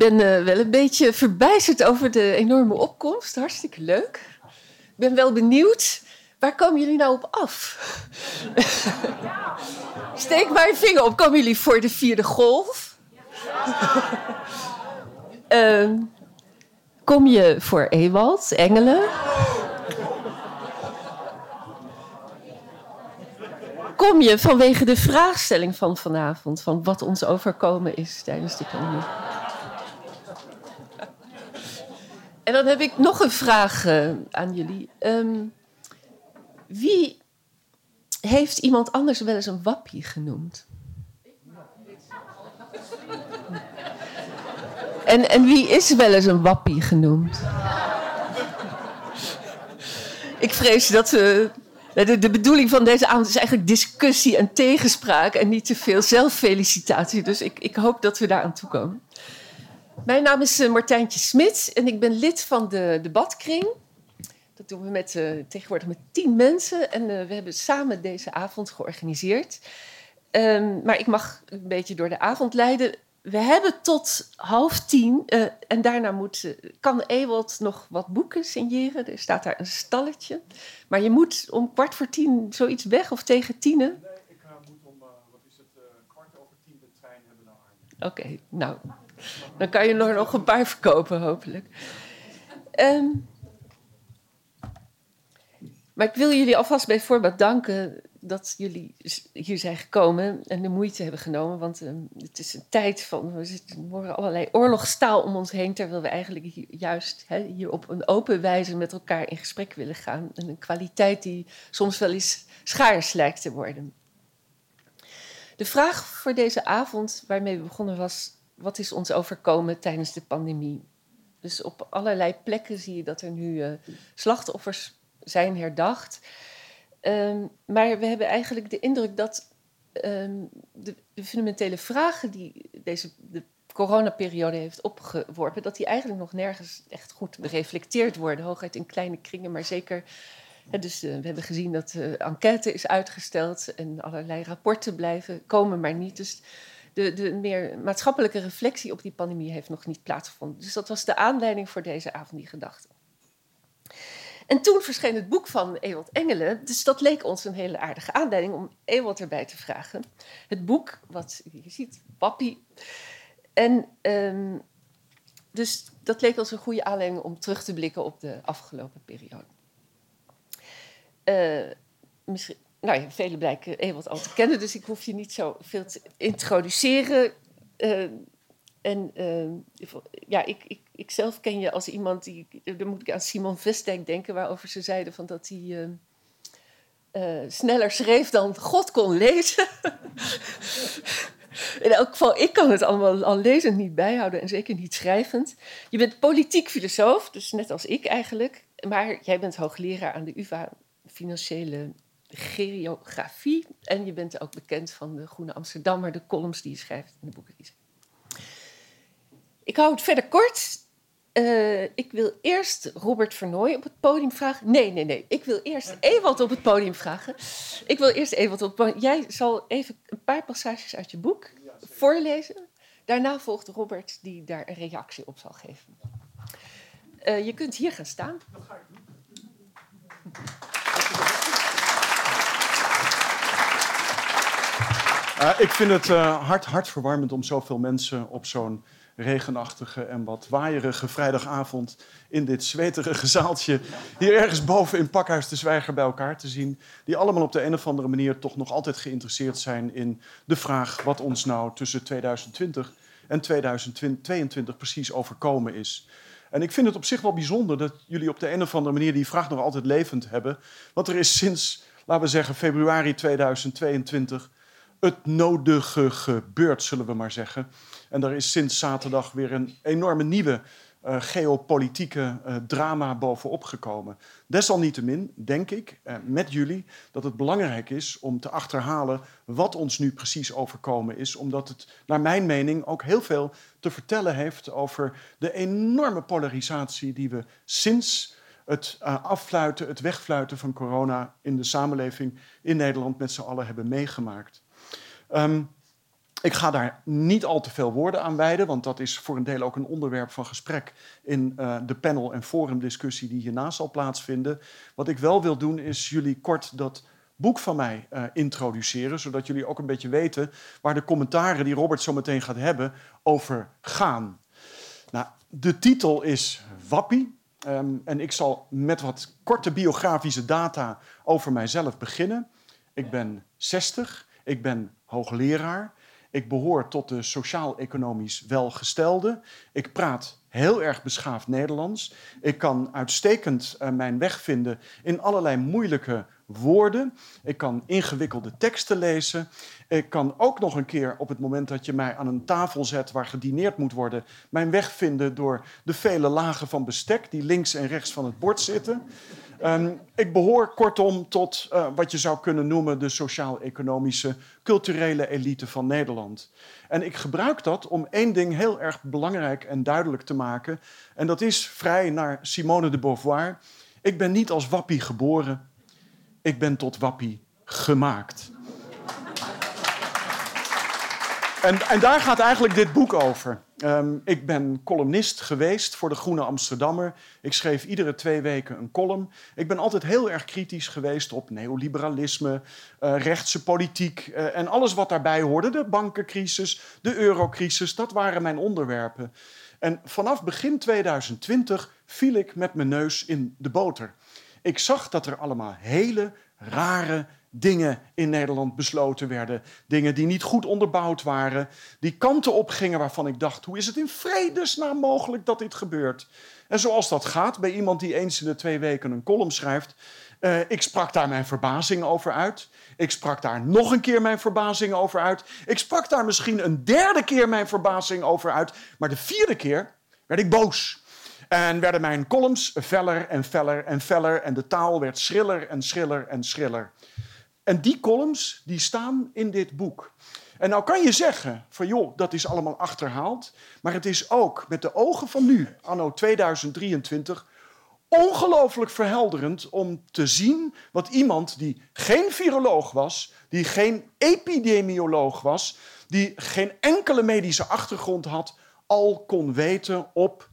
Ben uh, wel een beetje verbijsterd over de enorme opkomst. Hartstikke leuk. Ik ben wel benieuwd. Waar komen jullie nou op af? Steek maar een vinger op. Komen jullie voor de vierde golf? uh, kom je voor Ewald, Engelen? kom je vanwege de vraagstelling van vanavond, van wat ons overkomen is tijdens de pandemie. En dan heb ik nog een vraag uh, aan jullie. Um, wie heeft iemand anders wel eens een wappie genoemd? En, en wie is wel eens een wappie genoemd? Ik vrees dat we de, de, bedoeling van deze avond is eigenlijk discussie en tegenspraak en niet te veel zelffelicitatie. Dus ik, ik hoop dat we daar aan toe komen. Mijn naam is uh, Martijntje Smit en ik ben lid van de debatkring. Dat doen we met, uh, tegenwoordig met tien mensen en uh, we hebben samen deze avond georganiseerd. Um, maar ik mag een beetje door de avond leiden we hebben tot half tien uh, en daarna moet, kan Ewald nog wat boeken signeren. Er staat daar een stalletje. Maar je moet om kwart voor tien zoiets weg of tegen tienen. Nee, ik moet om, wat is het, kwart over tien de trein hebben naar Arnhem. Oké, okay, nou, dan kan je nog, een paar verkopen hopelijk. Um, maar ik wil jullie alvast bij voorbaat danken dat jullie hier zijn gekomen en de moeite hebben genomen. Want uh, het is een tijd van. We horen allerlei oorlogstaal om ons heen. Terwijl we eigenlijk hier, juist hier op een open wijze met elkaar in gesprek willen gaan. En een kwaliteit die soms wel eens schaars lijkt te worden. De vraag voor deze avond waarmee we begonnen was: wat is ons overkomen tijdens de pandemie? Dus op allerlei plekken zie je dat er nu uh, slachtoffers zijn herdacht. Um, maar we hebben eigenlijk de indruk dat um, de, fundamentele vragen die deze de coronaperiode heeft opgeworpen, dat die eigenlijk nog nergens echt goed gereflecteerd worden. Hooguit in kleine kringen, maar zeker. Dus uh, we hebben gezien dat de enquête is uitgesteld en allerlei rapporten blijven komen, maar niet. Dus de, de meer maatschappelijke reflectie op die pandemie heeft nog niet plaatsgevonden. Dus dat was de aanleiding voor deze avond, die gedachte. En toen verscheen het boek van Ewald Engelen. Dus dat leek ons een hele aardige aanleiding om Ewald erbij te vragen. Het boek, wat je ziet, Papi. En um, dus dat leek ons een goede aanleiding om terug te blikken op de afgelopen periode. Uh, misschien, nou ja, velen blijken Ewald al te kennen, dus ik hoef je niet zo veel te introduceren. Uh, en uh, ja, ik, ik, ik zelf ken je als iemand die. Dan moet ik aan Simon Vestek denken, waarover ze zeiden van dat hij uh, sneller schreef dan God kon lezen. In elk geval, ik kan het allemaal al lezend niet bijhouden en zeker niet schrijvend. Je bent politiek filosoof, dus net als ik eigenlijk. Maar jij bent hoogleraar aan de UvA Financiële Geografie. En je bent ook bekend van de Groene Amsterdammer, de columns die je schrijft en de boeken die je schrijft. Ik hou het verder kort. Uh, ik wil eerst Robert Vernooy op het podium vragen. Nee, nee, nee. Ik wil eerst Ewald op het podium vragen. Ik wil eerst Ewald op het podium. Jij zal even een paar passages uit je boek voorlezen. Daarna volgt Robert die daar een reactie op zal geven. Uh, je kunt hier gaan staan. Dat ga ik doen. Uh, ik vind het uh, hard, hartverwarmend om zoveel mensen op zo'n regenachtige en wat waaierige vrijdagavond in dit zweterige zaaltje hier ergens boven in Pakhuis de Zwijger bij elkaar te zien. Die allemaal op de een of andere manier toch nog altijd geïnteresseerd zijn in de vraag wat ons nou tussen 2020 en 2022 precies overkomen is. En ik vind het op zich wel bijzonder dat jullie op de een of andere manier die vraag nog altijd levend hebben. Want er is sinds, laten we zeggen, februari 2022 het nodige gebeurd, zullen we maar zeggen. En er is sinds zaterdag weer een enorme nieuwe uh, geopolitieke uh, drama bovenop gekomen. Desalniettemin denk ik uh, met jullie dat het belangrijk is om te achterhalen wat ons nu precies overkomen is, omdat het naar mijn mening ook heel veel te vertellen heeft over de enorme polarisatie die we sinds het affluiten, het wegfluiten van corona in de samenleving in Nederland met z'n allen hebben meegemaakt. Um, Ik ga daar niet al te veel woorden aan wijden, want dat is voor een deel ook een onderwerp van gesprek in uh, de panel- en forumdiscussie die hierna zal plaatsvinden. Wat ik wel wil doen, is jullie kort dat boek van mij uh, introduceren, zodat jullie ook een beetje weten waar de commentaren die Robert zo meteen gaat hebben over gaan. Nou, de titel is Wappie. Um, en ik zal met wat korte biografische data over mijzelf beginnen. Ik ben 60, ik ben hoogleraar. Ik behoor tot de sociaal-economisch welgestelde. Ik praat heel erg beschaafd Nederlands. Ik kan uitstekend uh, mijn weg vinden in allerlei moeilijke woorden. Ik kan ingewikkelde teksten lezen. Ik kan ook nog een keer op het moment dat je mij aan een tafel zet waar gedineerd moet worden, mijn weg vinden door de vele lagen van bestek die links en rechts van het bord zitten. Um, ik behoor kortom tot uh, wat je zou kunnen noemen de sociaal-economische, culturele elite van Nederland. En ik gebruik dat om één ding heel erg belangrijk en duidelijk te maken. En dat is vrij naar Simone de Beauvoir. Ik ben niet als wappie geboren, ik ben tot wappie gemaakt. En, en, daar gaat eigenlijk dit boek over. Um, ik ben columnist geweest voor de Groene Amsterdammer. Ik schreef iedere twee weken een column. Ik ben altijd heel erg kritisch geweest op neoliberalisme, uh, rechtse politiek uh, en alles wat daarbij hoorde. De bankencrisis, de eurocrisis, dat waren mijn onderwerpen. En vanaf begin 2020 viel ik met mijn neus in de boter. Ik zag dat er allemaal hele rare dingen in Nederland besloten werden. Dingen die niet goed onderbouwd waren. Die kanten opgingen waarvan ik dacht: hoe is het in vredesnaam mogelijk dat dit gebeurt? En zoals dat gaat bij iemand die eens in de twee weken een column schrijft. Uh, ik sprak daar mijn verbazing over uit. Ik sprak daar nog een keer mijn verbazing over uit. Ik sprak daar misschien een derde keer mijn verbazing over uit. Maar de vierde keer werd ik boos. En werden mijn columns feller en feller en feller. En de taal werd schriller en schriller en schriller. En die columns die staan in dit boek. En nou kan je zeggen van joh, dat is allemaal achterhaald. Maar het is ook met de ogen van nu, anno 2023, ongelooflijk verhelderend om te zien wat iemand die geen viroloog was, die geen epidemioloog was, die geen enkele medische achtergrond had, al kon weten op,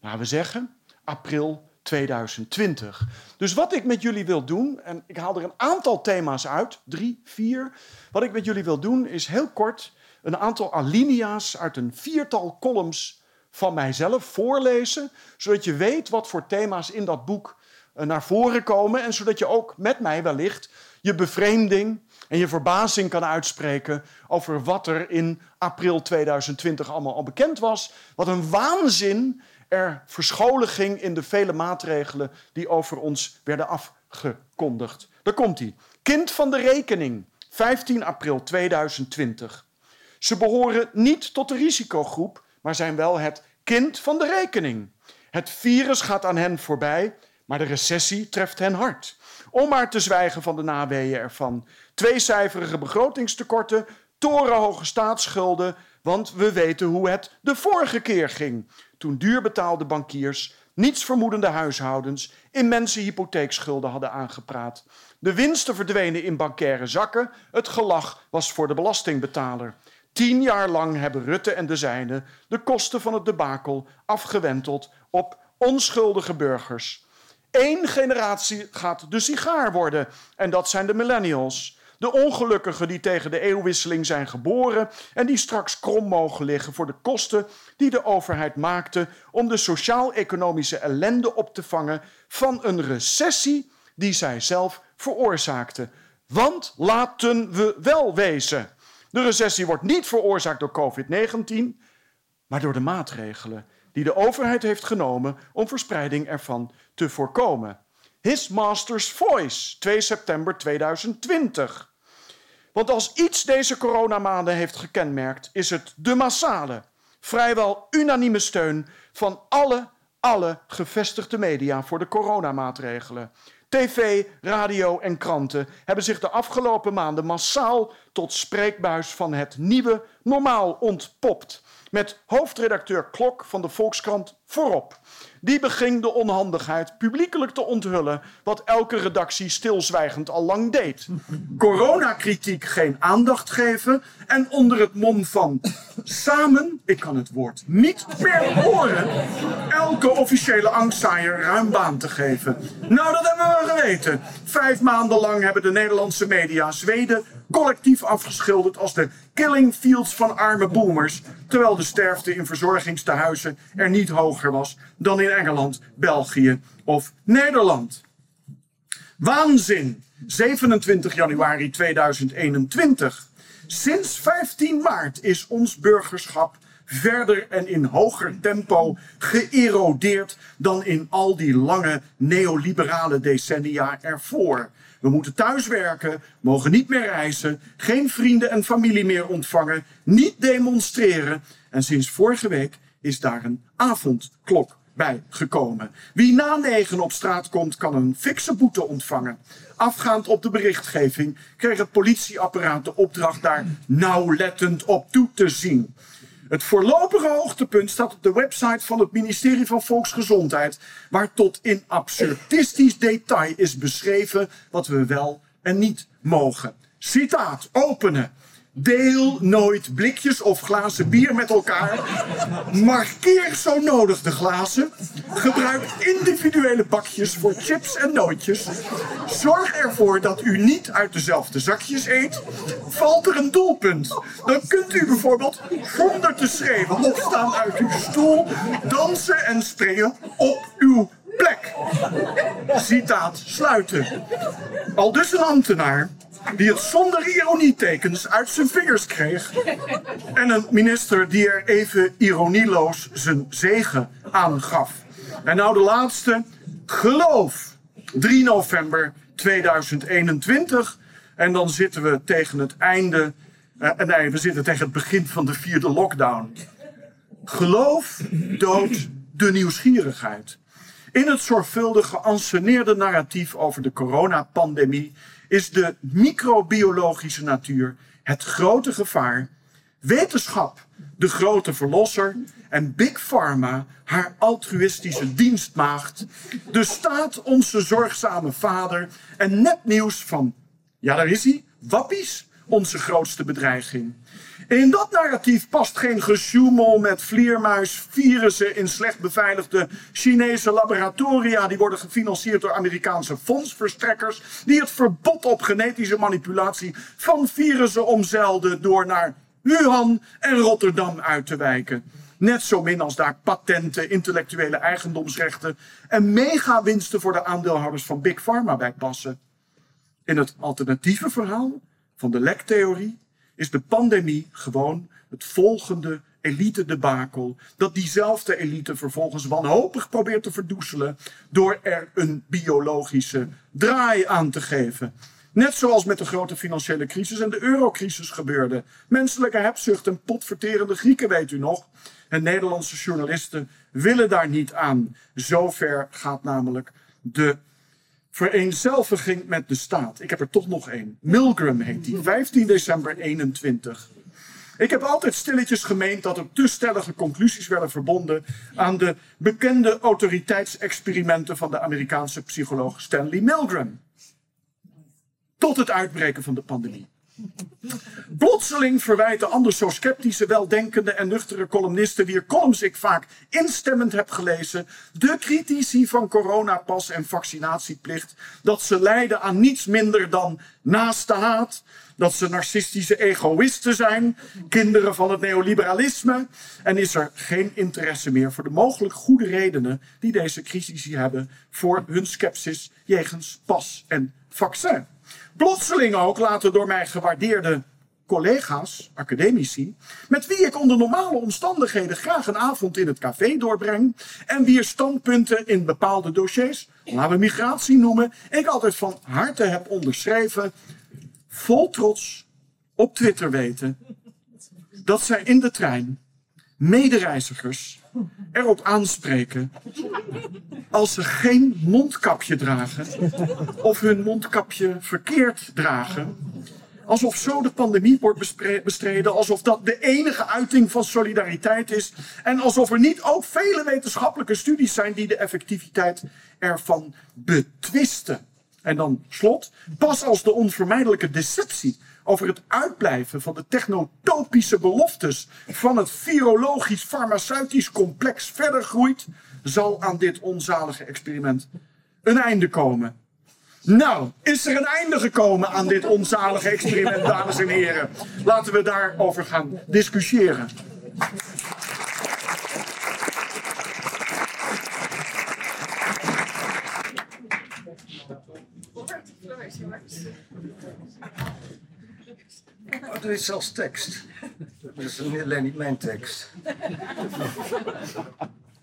laten we zeggen, april 2020. Dus wat ik met jullie wil doen, en ik haal er een aantal thema's uit, drie, vier. Wat ik met jullie wil doen is heel kort een aantal alinea's uit een viertal columns van mijzelf voorlezen, zodat je weet wat voor thema's in dat boek eh, naar voren komen en zodat je ook met mij wellicht je bevreemding en je verbazing kan uitspreken over wat er in april 2020 allemaal al bekend was. Wat een waanzin er in de vele maatregelen die over ons werden afgekondigd. Daar komt hij. Kind van de rekening, 15 april 2020. Ze behoren niet tot de risicogroep, maar zijn wel het kind van de rekening. Het virus gaat aan hen voorbij, maar de recessie treft hen hard. Om maar te zwijgen van de naweeën ervan. Tweecijferige begrotingstekorten, torenhoge staatsschulden, want we weten hoe het de vorige keer ging toen duurbetaalde bankiers, nietsvermoedende huishoudens, immense hypotheekschulden hadden aangepraat. De winsten verdwenen in bankaire zakken, het gelach was voor de belastingbetaler. Tien jaar lang hebben Rutte en de zijnen de kosten van het debakel afgewenteld op onschuldige burgers. Eén generatie gaat de sigaar worden en dat zijn de millennials. De ongelukkigen die tegen de eeuwwisseling zijn geboren en die straks krom mogen liggen voor de kosten die de overheid maakte om de sociaal-economische ellende op te vangen van een recessie die zij zelf veroorzaakte. Want laten we wel wezen. De recessie wordt niet veroorzaakt door COVID-19, maar door de maatregelen die de overheid heeft genomen om verspreiding ervan te voorkomen. His Master's Voice, 2 september 2020. Want als iets deze coronamaanden heeft gekenmerkt, is het de massale, vrijwel unanieme steun van alle, alle gevestigde media voor de coronamaatregelen. TV, radio en kranten hebben zich de afgelopen maanden massaal tot spreekbuis van het nieuwe normaal ontpopt. Met hoofdredacteur Klok van de Volkskrant voorop. Die beging de onhandigheid publiekelijk te onthullen wat elke redactie stilzwijgend al lang deed. Coronakritiek geen aandacht geven en onder het mom van samen, ik kan het woord niet meer horen, elke officiële angstzaaier ruim baan te geven. Nou, dat hebben we geweten. Vijf maanden lang hebben de Nederlandse media Zweden collectief afgeschilderd als de killing fields van arme boomers, terwijl de sterfte in verzorgingstehuizen er niet hoger was dan in Engeland, België of Nederland. Waanzin. 27 januari 2021. Sinds 15 maart is ons burgerschap verder en in hoger tempo geërodeerd dan in al die lange neoliberale decennia ervoor. We moeten thuiswerken, mogen niet meer reizen, geen vrienden en familie meer ontvangen, niet demonstreren. En sinds vorige week is daar een avondklok bij gekomen. Wie na negen op straat komt, kan een fikse boete ontvangen. Afgaand op de berichtgeving kreeg het politieapparaat de opdracht daar nauwlettend op toe te zien. Het voorlopige hoogtepunt staat op de website van het ministerie van Volksgezondheid, waar tot in absurdistisch detail is beschreven wat we wel en niet mogen. Citaat, openen. Deel nooit blikjes of glazen bier met elkaar. Markeer zo nodig de glazen. Gebruik individuele bakjes voor chips en nootjes. Zorg ervoor dat u niet uit dezelfde zakjes eet. Valt er een doelpunt, dan kunt u bijvoorbeeld zonder te schreeuwen opstaan uit uw stoel, dansen en springen op uw plek. Citaat sluiten. Al dus een ambtenaar die het zonder ironietekens uit zijn vingers kreeg. En een minister die er even ironieloos zijn zegen aan gaf. En nou de laatste. Geloof. 3 november 2021. En dan zitten we tegen het einde. Uh, nee, we zitten tegen het begin van de vierde lockdown. Geloof doodt de nieuwsgierigheid. In het zorgvuldig geanceneerde narratief over de coronapandemie is de microbiologische natuur het grote gevaar, wetenschap de grote verlosser en Big Pharma haar altruïstische dienstmaagd, de staat onze zorgzame vader en nepnieuws van, ja daar is hij, wappies, onze grootste bedreiging. In dat narratief past geen gesjoemel met vleermuisvirussen in slecht beveiligde Chinese laboratoria. Die worden gefinancierd door Amerikaanse fondsverstrekkers. Die het verbod op genetische manipulatie van virussen omzeilden door naar Wuhan en Rotterdam uit te wijken. Net zo min als daar patenten, intellectuele eigendomsrechten en megawinsten voor de aandeelhouders van Big Pharma bij passen. In het alternatieve verhaal van de lektheorie is de pandemie gewoon het volgende elite-debakel. Dat diezelfde elite vervolgens wanhopig probeert te verdoezelen door er een biologische draai aan te geven. Net zoals met de grote financiële crisis en de eurocrisis gebeurde. Menselijke hebzucht en potverterende Grieken, weet u nog. En Nederlandse journalisten willen daar niet aan. Zover gaat namelijk de vereenzelviging met de staat. Ik heb er toch nog één. Milgram heet die, 15 december 21. Ik heb altijd stilletjes gemeend dat er te stellige conclusies werden verbonden aan de bekende autoriteitsexperimenten van de Amerikaanse psycholoog Stanley Milgram. Tot het uitbreken van de pandemie. Plotseling verwijten anders zo sceptische, weldenkende en nuchtere columnisten, wier columns ik vaak instemmend heb gelezen, de critici van coronapas en vaccinatieplicht, dat ze lijden aan niets minder dan naaste haat, dat ze narcistische egoïsten zijn, kinderen van het neoliberalisme, en is er geen interesse meer voor de mogelijk goede redenen die deze critici hebben voor hun sceptisch jegens pas en vaccin. Plotseling ook laten door mijn gewaardeerde collega's, academici, met wie ik onder normale omstandigheden graag een avond in het café doorbreng en wier standpunten in bepaalde dossiers, laten we migratie noemen, ik altijd van harte heb onderschreven, vol trots op Twitter weten dat zij in de trein medereizigers erop aanspreken als ze geen mondkapje dragen of hun mondkapje verkeerd dragen, Alsof zo de pandemie wordt bestreden, alsof dat de enige uiting van solidariteit is. En alsof er niet ook vele wetenschappelijke studies zijn die de effectiviteit ervan betwisten. En dan slot, pas als de onvermijdelijke deceptie over het uitblijven van de technotopische beloftes van het virologisch-farmaceutisch complex verder groeit, zal aan dit onzalige experiment een einde komen. Nou, is er een einde gekomen aan dit onzalige experiment, dames en heren? Laten we daarover gaan discussiëren. Is zelfs tekst. Dat is alleen niet mijn tekst.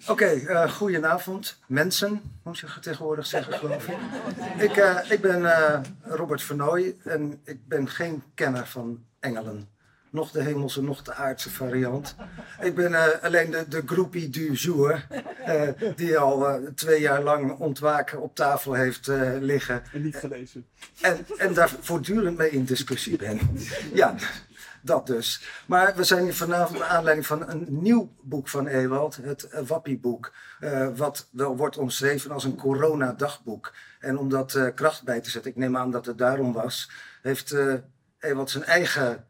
Oké, okay, eh, goedenavond. Mensen, moet je tegenwoordig zeggen, geloof ik. Ik, uh, ik ben uh, Robert Vernooy en ik ben geen kenner van engelen. Nog de hemelse, nog de aardse variant. Ik ben alleen de, de groupie du jour, die al twee jaar lang ontwaken op tafel heeft liggen. En niet gelezen. En, en daar voortdurend mee in discussie ben. Ja, dat dus. Maar we zijn hier vanavond naar aanleiding van een nieuw boek van Ewald, het Wappie-boek. Uh, wat wel wordt omschreven als een coronadagboek. En om dat uh, kracht bij te zetten, ik neem aan dat het daarom was, heeft uh, Ewald zijn eigen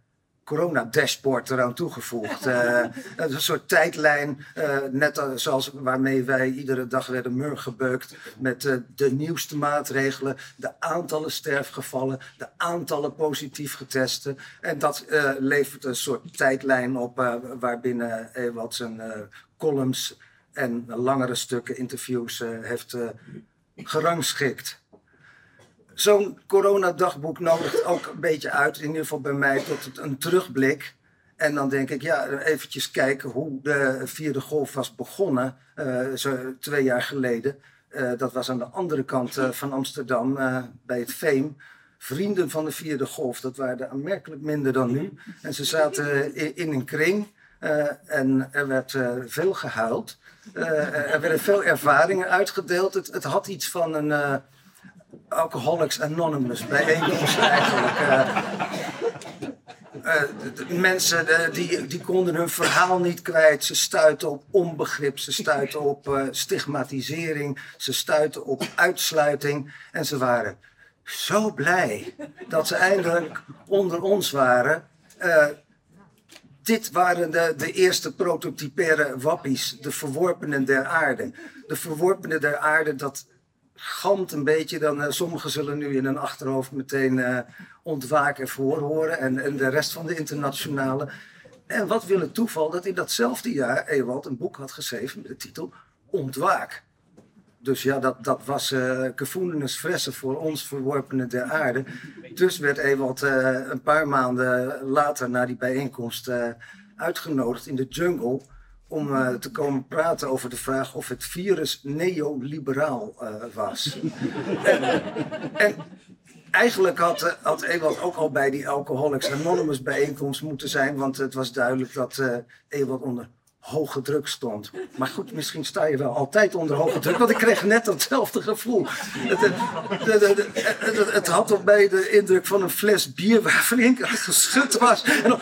corona-dashboard eraan toegevoegd. Uh, een soort tijdlijn, uh, net zoals waarmee wij iedere dag werden murgebeukt met uh, de nieuwste maatregelen, de aantallen sterfgevallen, de aantallen positief getesten. En dat levert een soort tijdlijn op waarbinnen Ewald zijn columns en langere stukken, interviews heeft gerangschikt zo'n coronadagboek nodigt ook een beetje uit, in ieder geval bij mij, tot een terugblik. En dan denk ik, ja, eventjes kijken hoe de vierde golf was begonnen, uh, zo twee jaar geleden. Uh, dat was aan de andere kant uh, van Amsterdam, bij het Veem. Vrienden van de vierde golf, dat waren er aanmerkelijk minder dan nu. En ze zaten in, in een kring en er werd veel gehuild. er werden veel ervaringen uitgedeeld. Het, het had iets van een Alcoholics Anonymous bijeenkomst eigenlijk. Uh, de, mensen die, die konden hun verhaal niet kwijt. Ze stuiten op onbegrip, ze stuiten op uh, stigmatisering, ze stuiten op uitsluiting. En ze waren zo blij dat ze eindelijk onder ons waren. Dit waren de, de eerste prototypaire wappies, de verworpenen der aarde. De verworpenen der aarde, dat gamt een beetje. Dan, uh, sommigen zullen nu in hun achterhoofd meteen uh, ontwaken voor horen. En, en de rest van de internationale. En wat wil het toeval dat in datzelfde jaar Ewald een boek had geschreven met de titel Ontwaak. Dus ja, dat, dat was uh, gevoelens fressen voor ons verworpenen der aarde. Dus werd Ewald een paar maanden later na die bijeenkomst uitgenodigd in de jungle om uh, te komen praten over de vraag of het virus neoliberaal uh, was. en, en, eigenlijk had, had Ewald ook al bij die Alcoholics Anonymous bijeenkomst moeten zijn, want het was duidelijk dat uh, Ewald onder hoge druk stond. Maar goed, misschien sta je wel altijd onder hoge druk, want ik kreeg net datzelfde gevoel. Het, het, het, had op mij de indruk van een fles bier waar flink geschud was. En, dan,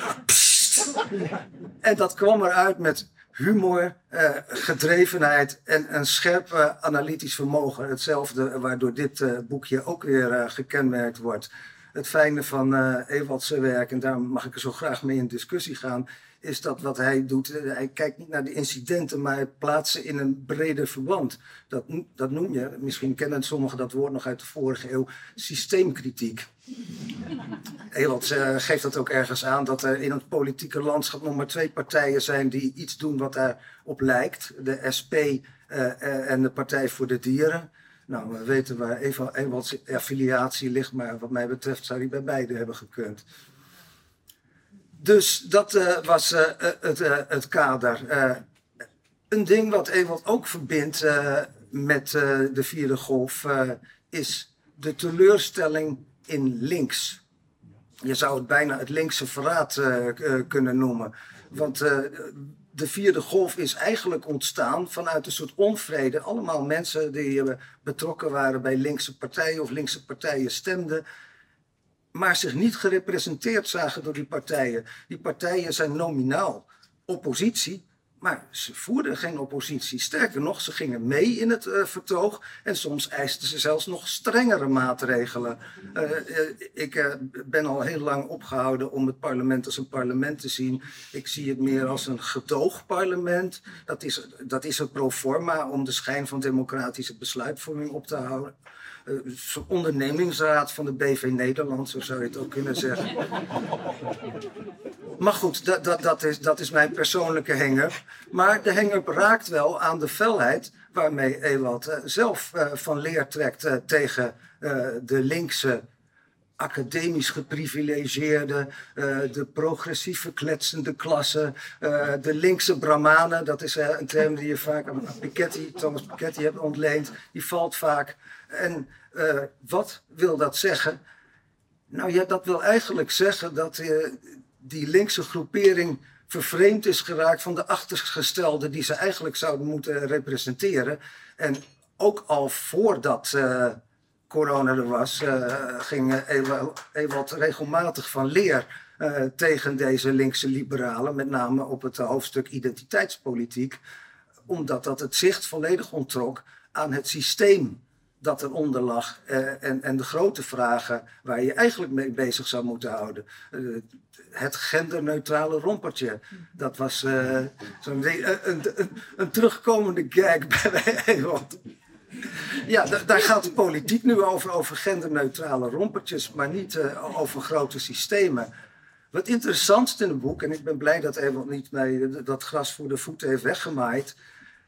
en dat kwam eruit met humor, eh, gedrevenheid en een scherp uh, analytisch vermogen. Hetzelfde waardoor dit uh, boekje ook weer gekenmerkt wordt. Het fijne van Ewald's werk, en daar mag ik er zo graag mee in discussie gaan, is dat wat hij doet, hij kijkt niet naar de incidenten, maar plaatst ze in een breder verband. Dat, dat noem je, misschien kennen sommigen dat woord nog uit de vorige eeuw, systeemkritiek. Ewald uh, geeft dat ook ergens aan, dat er in het politieke landschap nog maar twee partijen zijn die iets doen wat daarop lijkt. De SP uh, uh, en de Partij voor de Dieren. Nou, we weten waar Ewald's affiliatie ligt, maar wat mij betreft zou hij bij beide hebben gekund. Dus dat uh, was uh, het, uh, het, kader. een ding wat Ewald ook verbindt met de vierde golf is de teleurstelling in links. Je zou het bijna het linkse verraad kunnen noemen. Want de vierde golf is eigenlijk ontstaan vanuit een soort onvrede. Allemaal mensen die betrokken waren bij linkse partijen of linkse partijen stemden maar zich niet gerepresenteerd zagen door die partijen. Die partijen zijn nominaal oppositie, maar ze voerden geen oppositie. Sterker nog, ze gingen mee in het uh, vertoog en soms eisten ze zelfs nog strengere maatregelen. Uh, uh, ik ben al heel lang opgehouden om het parlement als een parlement te zien. Ik zie het meer als een gedoogparlement. Dat is, dat is een pro forma om de schijn van democratische besluitvorming op te houden. Een ondernemingsraad van de BV Nederland, zo zou je het ook kunnen zeggen. Maar goed, dat, dat, dat, is, dat is mijn persoonlijke hanger. Maar de hanger raakt wel aan de felheid waarmee Ewald uh, zelf uh, van leer trekt tegen de linkse academisch geprivilegeerde, de progressieve kletsende klasse, de linkse brahmanen, dat is een term die je vaak aan Piketty, Thomas Piketty hebt ontleend, die valt vaak. En wat wil dat zeggen? Nou ja, dat wil eigenlijk zeggen dat die linkse groepering vervreemd is geraakt van de achtergestelde die ze eigenlijk zouden moeten representeren. En ook al voordat uh, corona er was, uh, ging Ewald regelmatig van leer uh, tegen deze linkse liberalen, met name op het hoofdstuk identiteitspolitiek, omdat dat het zicht volledig ontrok aan het systeem dat eronder lag en, en de grote vragen waar je eigenlijk mee bezig zou moeten houden het genderneutrale rompertje. Dat was uh, zo'n een, een, een, terugkomende gag bij Ewald. Ja, daar gaat de politiek nu over, over genderneutrale rompertjes, maar niet over grote systemen. Wat interessant in het boek, en ik ben blij dat Ewald niet mij dat gras voor de voeten heeft weggemaaid.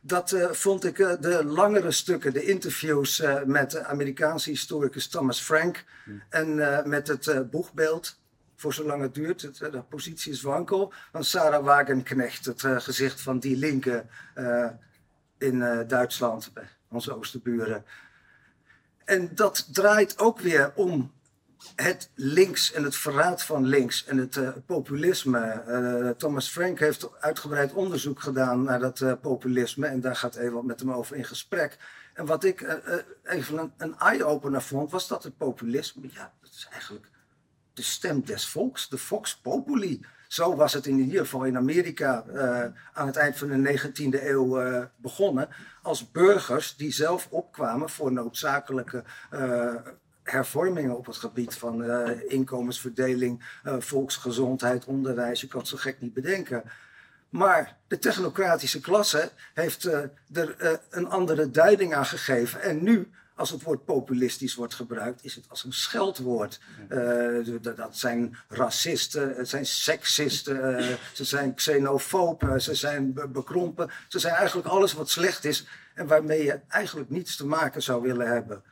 Dat uh, vond ik uh, de langere stukken, de interviews uh, met de Amerikaanse historicus Thomas Frank en met het boegbeeld voor zolang het duurt. De positie is wankel. Van Sarah Wagenknecht, het gezicht van die linken uh, in Duitsland, onze oosterburen. En dat draait ook weer om het links en het verraad van links en het populisme. Thomas Frank heeft uitgebreid onderzoek gedaan naar dat populisme en daar gaat Ewald met hem over in gesprek. En wat ik even een, een eye-opener vond, was dat het populisme, ja, dat is eigenlijk de stem des volks, de Vox Populi. Zo was het in ieder geval in Amerika aan het eind van de 19e eeuw begonnen. Als burgers die zelf opkwamen voor noodzakelijke hervormingen op het gebied van inkomensverdeling, volksgezondheid, onderwijs. Je kan het zo gek niet bedenken. Maar de technocratische klasse heeft er een andere duiding aan gegeven. En nu als het woord populistisch wordt gebruikt, is het als een scheldwoord. Dat zijn racisten, het zijn seksisten, ze zijn xenofoben, ze zijn bekrompen. Ze zijn eigenlijk alles wat slecht is en waarmee je eigenlijk niets te maken zou willen hebben.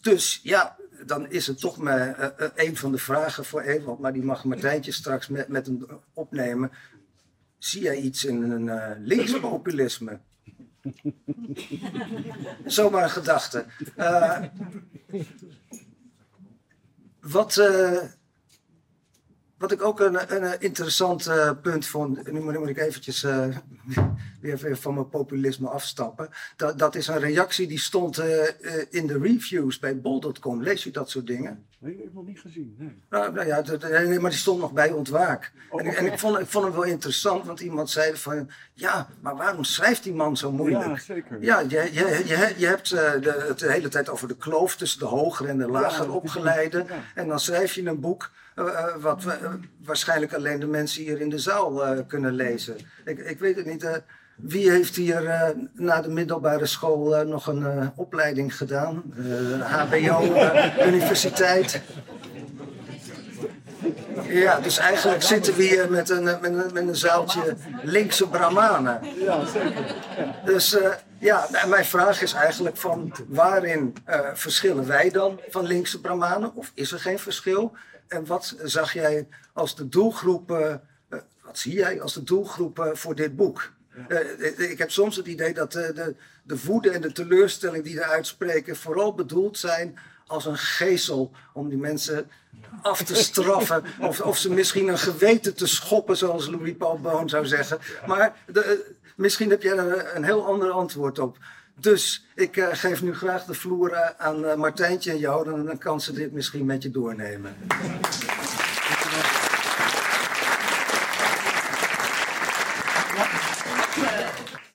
Dus ja, dan is het toch maar uh, een van de vragen voor Ewald, maar die mag Martijntje straks met, met hem opnemen. Zie jij iets in een linkspopulisme? Zomaar een gedachte. Uh, wat, uh, wat ik ook een, een interessant uh, punt vond, nu moet, ik eventjes weer van mijn populisme afstappen. Dat, dat is een reactie die stond in de reviews bij bol.com. Lees u dat soort dingen? Nee, ik heb nog niet gezien. Nee. Nou, nou ja, maar die stond nog bij ontwaak. Oh, en, en, ik, vond, ik vond het wel interessant, want iemand zei van... Ja, maar waarom schrijft die man zo moeilijk? Ja, zeker. Ja, je, je, je, je hebt uh, de, het de hele tijd over de kloof tussen de hoger en de lager ja, opgeleide. Ja. En dan schrijf je een boek uh, wat uh, waarschijnlijk alleen de mensen hier in de zaal kunnen lezen. Ik, ik weet het niet... Wie heeft hier uh, na de middelbare school uh, nog een uh, opleiding gedaan? HBO, universiteit. Ja, dus eigenlijk zitten we hier met een, met een, met een zaaltje linkse brahmanen. Ja, zeker. Dus ja, mijn vraag is eigenlijk van waarin verschillen wij dan van linkse brahmanen? Of is er geen verschil? En wat zag jij als de doelgroep, wat zie jij als de doelgroep voor dit boek? Uh, ik heb soms het idee dat uh, de, de woede en de teleurstelling die er uitspreken vooral bedoeld zijn als een geestel om die mensen af te straffen. of, of ze misschien een geweten te schoppen, zoals Louis Paul Boon zou zeggen. Maar de, misschien heb jij er een heel ander antwoord op. Dus ik uh, geef nu graag de vloer aan Martijntje en jou, dan, dan kan ze dit misschien met je doornemen.